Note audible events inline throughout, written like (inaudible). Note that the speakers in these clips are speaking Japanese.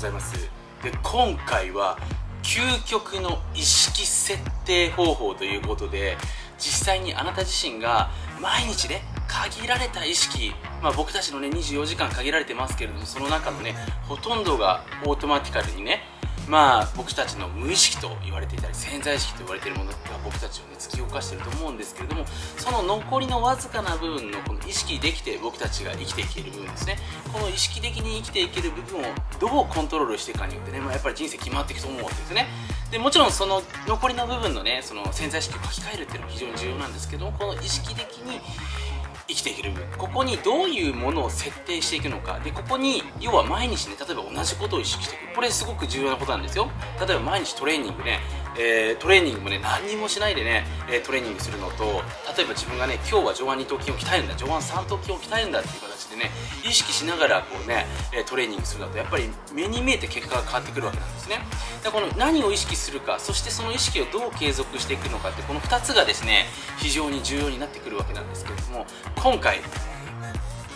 ざいます。で今回は究極の意識設定方法ということで実際にあなた自身が毎日ね限られた意識、まあ、僕たちのね24時間限られてますけれどもその中のねほとんどがオートマティカルにねまあ僕たちの無意識と言われていたり潜在意識と言われているものが僕たちをね突き動かしていると思うんですけれどもその残りのわずかな部分のこの意識できて僕たちが生きていける部分ですね。この意識的に生きていける部分をどうコントロールしていくかによってね、まあ、やっぱり人生決まっていくと思うわけですね。でもちろんその残りの部分のねその潜在意識を書き換えるっていうのも非常に重要なんですけどもこの意識的に生きていける。部分ここにどういうものを設定していくのか。でここに要は毎日ね例えば同じことを意識していく。これすごく重要なことなんですよ。例えば毎日トレーニングね。えー、トレーニングもね何にもしないでね、えー、トレーニングするのと例えば自分がね今日は上腕二頭筋を鍛えるんだ。上腕三頭筋を鍛えるんだっていうでね意識しながらこうねトレーニングするのとやっぱり目に見えて結果が変わってくるわけなんですね。でこの何を意識するかそしてその意識をどう継続していくのかってこの2つがですね非常に重要になってくるわけなんですけれども今回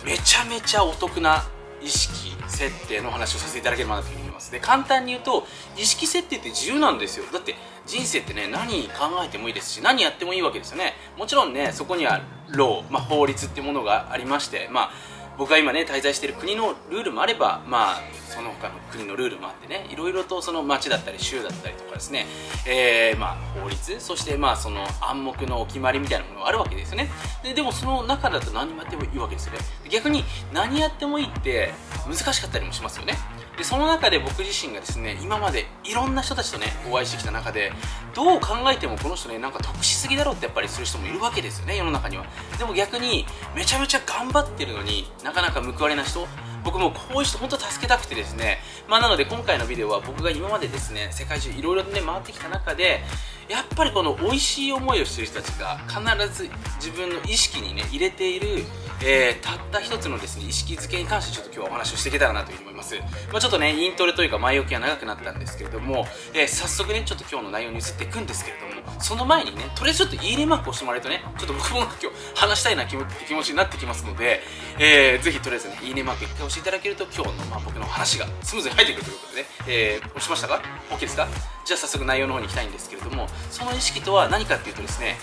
めちゃめちゃお得な意識設定の話をさせていただければなと思います。で簡単に言うと意識設定って自由なんですよ。だって人生ってね何考えてもいいですし何やってもいいわけですよね。もちろんねそこにはロー、まあ、法律っていうものがありましてまあ僕が今ね滞在している国のルールもあればまあその他の国のルールもあってねいろいろとその町だったり州だったりとかですね、えー、まあ法律そしてまあその暗黙のお決まりみたいなものがあるわけですよね。ででもその中だと何もやってもいいわけですよね。逆に何やってもいいって難しかったりもしますよね。でその中で僕自身がですね今までいろんな人たちとねお会いしてきた中でどう考えてもこの人ねなんか得しすぎだろうってやっぱりする人もいるわけですよね世の中には。でも逆にめちゃめちゃ頑張ってるのになかなか報われない人僕もこういう人本当助けたくてですね。まあなので今回のビデオは僕が今までですね世界中いろいろね回ってきた中でやっぱりこの美味しい思いをしてる人たちが必ず自分の意識にね入れているえー、たった一つのですね意識づけに関してちょっと今日はお話をしていけたらなというふうに思います、まあ、ちょっとねイントロというか前置きが長くなったんですけれども、えー、早速ねちょっと今日の内容に移っていくんですけれどもその前にねとりあえずちょっといいねマークをしてもらえるとねちょっと僕も今日話したいな気持ちになってきますので、えー、ぜひとりあえずねいいねマーク一回押していただけると今日の、まあ、僕の話がスムーズに入ってくるということでね、えー、押しましたか？OK ですか？じゃあ早速内容の方に行きたいんですけれどもその意識とは何かっていうとですね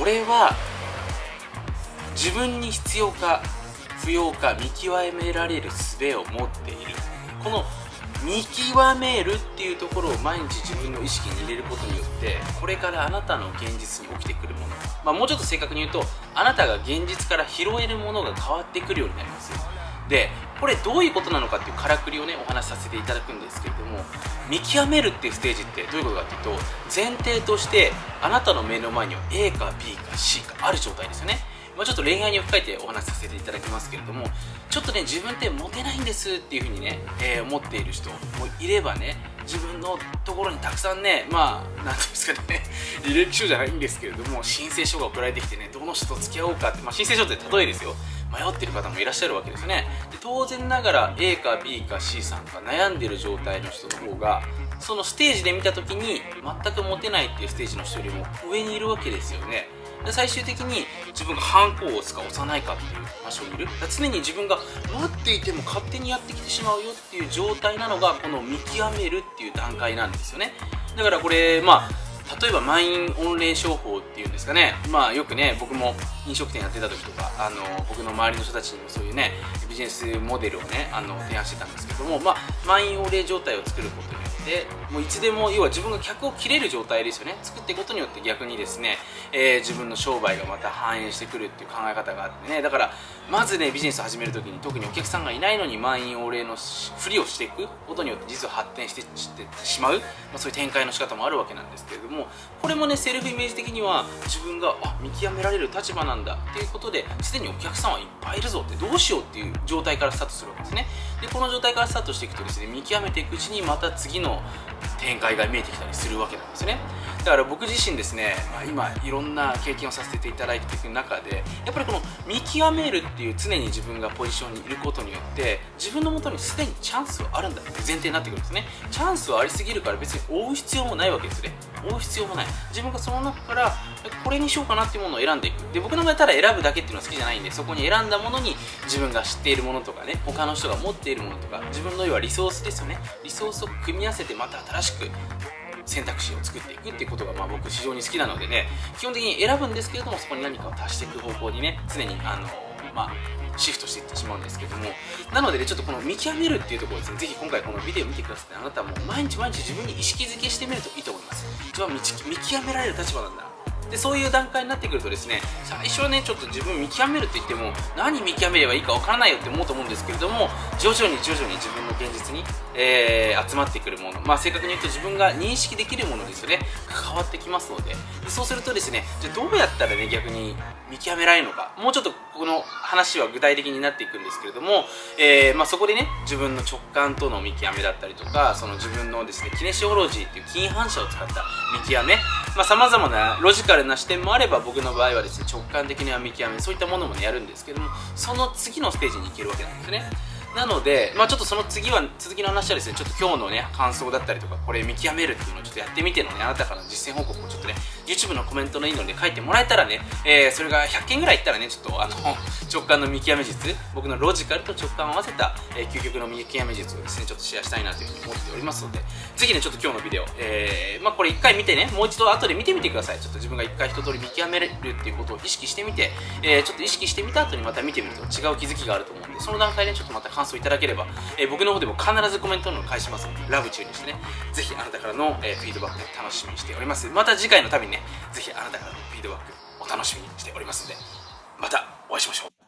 俺は自分に必要か不要か見極められる術を持っている。この見極めるっていうところを毎日自分の意識に入れることによってこれからあなたの現実に起きてくるもの、まあ、もうちょっと正確に言うとあなたが現実から拾えるものが変わってくるようになります。でこれどういうことなのかっていうからくりをねお話しさせていただくんですけれども見極めるっていうステージってどういうことかっていうと前提としてあなたの目の前には A か B か C かある状態ですよね。まあ、ちょっと恋愛に深いてお話しさせていただきますけれどもちょっとね自分ってモテないんですっていうふうにね、えー、思っている人もいればね自分のところにたくさんねまあ何ていうんですかね (laughs) 履歴書じゃないんですけれども申請書が送られてきてねどの人と付き合おうかって、まあ、申請書って例えですよ。迷ってる方もいらっしゃるわけですね。で当然ながら A か B か C さんか悩んでる状態の人の方がそのステージで見た時に全くモテないっていうステージの人よりも上にいるわけですよね。で最終的に自分がハンコを押すか押さないかっていう場所にいる。常に自分が待っていても勝手にやってきてしまうよっていう状態なのがこの見極めるっていう段階なんですよね。だからこれまあ例えば満員御礼商法っていうんですかね。まあよくね僕も飲食店やってた時とかあの僕の周りの人たちにもそういうねビジネスモデルをねあの提案してたんですけどもまあ満員御礼状態を作ることによってもういつでも要は自分が客を切れる状態ですよね。作っていくことによって逆にですね、えー、自分の商売がまた反映してくるっていう考え方があってね。だからまずねビジネスを始める時に特にお客さんがいないのに満員御礼のふりをしていくことによって実は発展してしまう、まあ、そういう展開の仕方もあるわけなんですけれどもこれもねセルフイメージ的には自分があ見極められる立場なんだっていうことですでにお客さんはいっぱいいるぞってどうしようっていう状態からスタートするわけですね。でこの状態からスタートしていくとですね見極めていくうちにまた次の展開が見えてきたりするわけなんですね。だから僕自身ですね、まあ、今いろんな経験をさせていただいていく中でやっぱりこの見極めるっていう常に自分がポジションにいることによって自分のもとにすでにチャンスはあるんだって前提になってくるんですね。チャンスはありすぎるから別に追う必要もないわけですね。追う必要もない。自分がその中からこれにしようかなっていうものを選んでいく。で僕の場合ただ選ぶだけっていうのは好きじゃないんでそこに選んだものに自分が知っているものとかね他の人が持っているものとか自分の要はリソースですよね。リソースを組み合わせてまた新しく選択肢を作っていくっていうことがまあ僕非常に好きなのでね基本的に選ぶんですけれどもそこに何かを足していく方向にね常にあのまあシフトしていってしまうんですけどもなのでねちょっとこの見極めるっていうところですねぜひ今回このビデオ見てくださってあなたはもう毎日毎日自分に意識づけしてみるといいと思います。一番見極められる立場なんだ。でそういう段階になってくるとですね最初はねちょっと自分見極めるって言っても何見極めればいいかわからないよって思うと思うんですけれども徐々に徐々に自分の現実に、えー、集まってくるもの。まあ正確に言うと自分が認識できるものですよね。変わってきますので。でそうするとですねじゃどうやったらね逆に見極められるのか。もうちょっとこの話は具体的になっていくんですけれども、えー、まあ、そこでね自分の直感との見極めだったりとかその自分のですねキネシオロジーっていう近反射を使った見極めまあ、様々なロジカルな視点もあれば僕の場合はですね直感的には見極めそういったものもねやるんですけどもその次のステージに行けるわけなんですね。なので、まあ、ちょっとその次は続きの話はですねちょっと今日のね感想だったりとかこれ見極めるっていうのをちょっとやってみてのねあなたからの実践報告をちょっとね YouTube のコメントのいいので書いてもらえたらね、えー、それが100件ぐらいいったらねちょっとあの直感の見極め術僕のロジカルと直感を合わせた、えー、究極の見極め術をですねちょっとシェアしたいなというふうに思っておりますのでぜひねちょっと今日のビデオ、えー、まあ、これ1回見てねもう一度後で見てみてください。ちょっと自分が1回一通り見極めるっていうことを意識してみて、えちょっと意識してみた後にまた見てみると違う気づきがあると思うんでその段階でちょっとまた感想いただければえー、僕の方でも必ずコメントの返しますのでラブ中にしてねぜひあなたからの、えー、フィードバック楽しみにしております。また次回のたびにねぜひあなたからのフィードバックお楽しみにしておりますのでまたお会いしましょう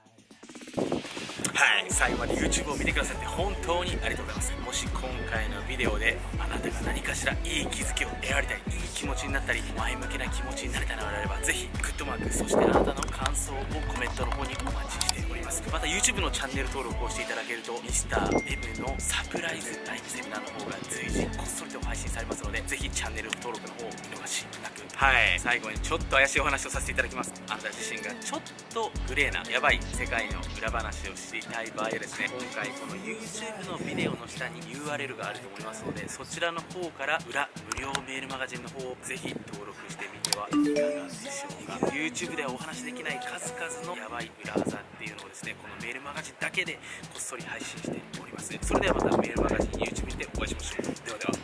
はい最後まで YouTube を見てくださって本当にありがとうございますもし今回のビデオであなたが何かしらいい気づきを得られたりいい気持ちになったり前向きな気持ちになれたのであればぜひグッドマークそしてあなたの感想をコメントの方にお待ちしておりますまた YouTube のチャンネル登録をしていただけると Mr.M のサプライズライブセミナーの方が随時こっそりと配信されます。のでぜひチャンネル登録の方なくはい。最後にちょっと怪しいお話をさせていただきます。あなた自身がちょっとグレーなやばい世界の裏話を知りたい場合はですね今回この YouTube のビデオの下に URL があると思いますのでそちらの方から裏無料メールマガジンの方をぜひ登録してみてはいかがでしょうか。YouTube ではお話しできない数々のヤバい裏技っていうのをですねこのメールマガジンだけでこっそり配信しております。それではまたメールマガジン YouTube にてお会いしましょう。ではでは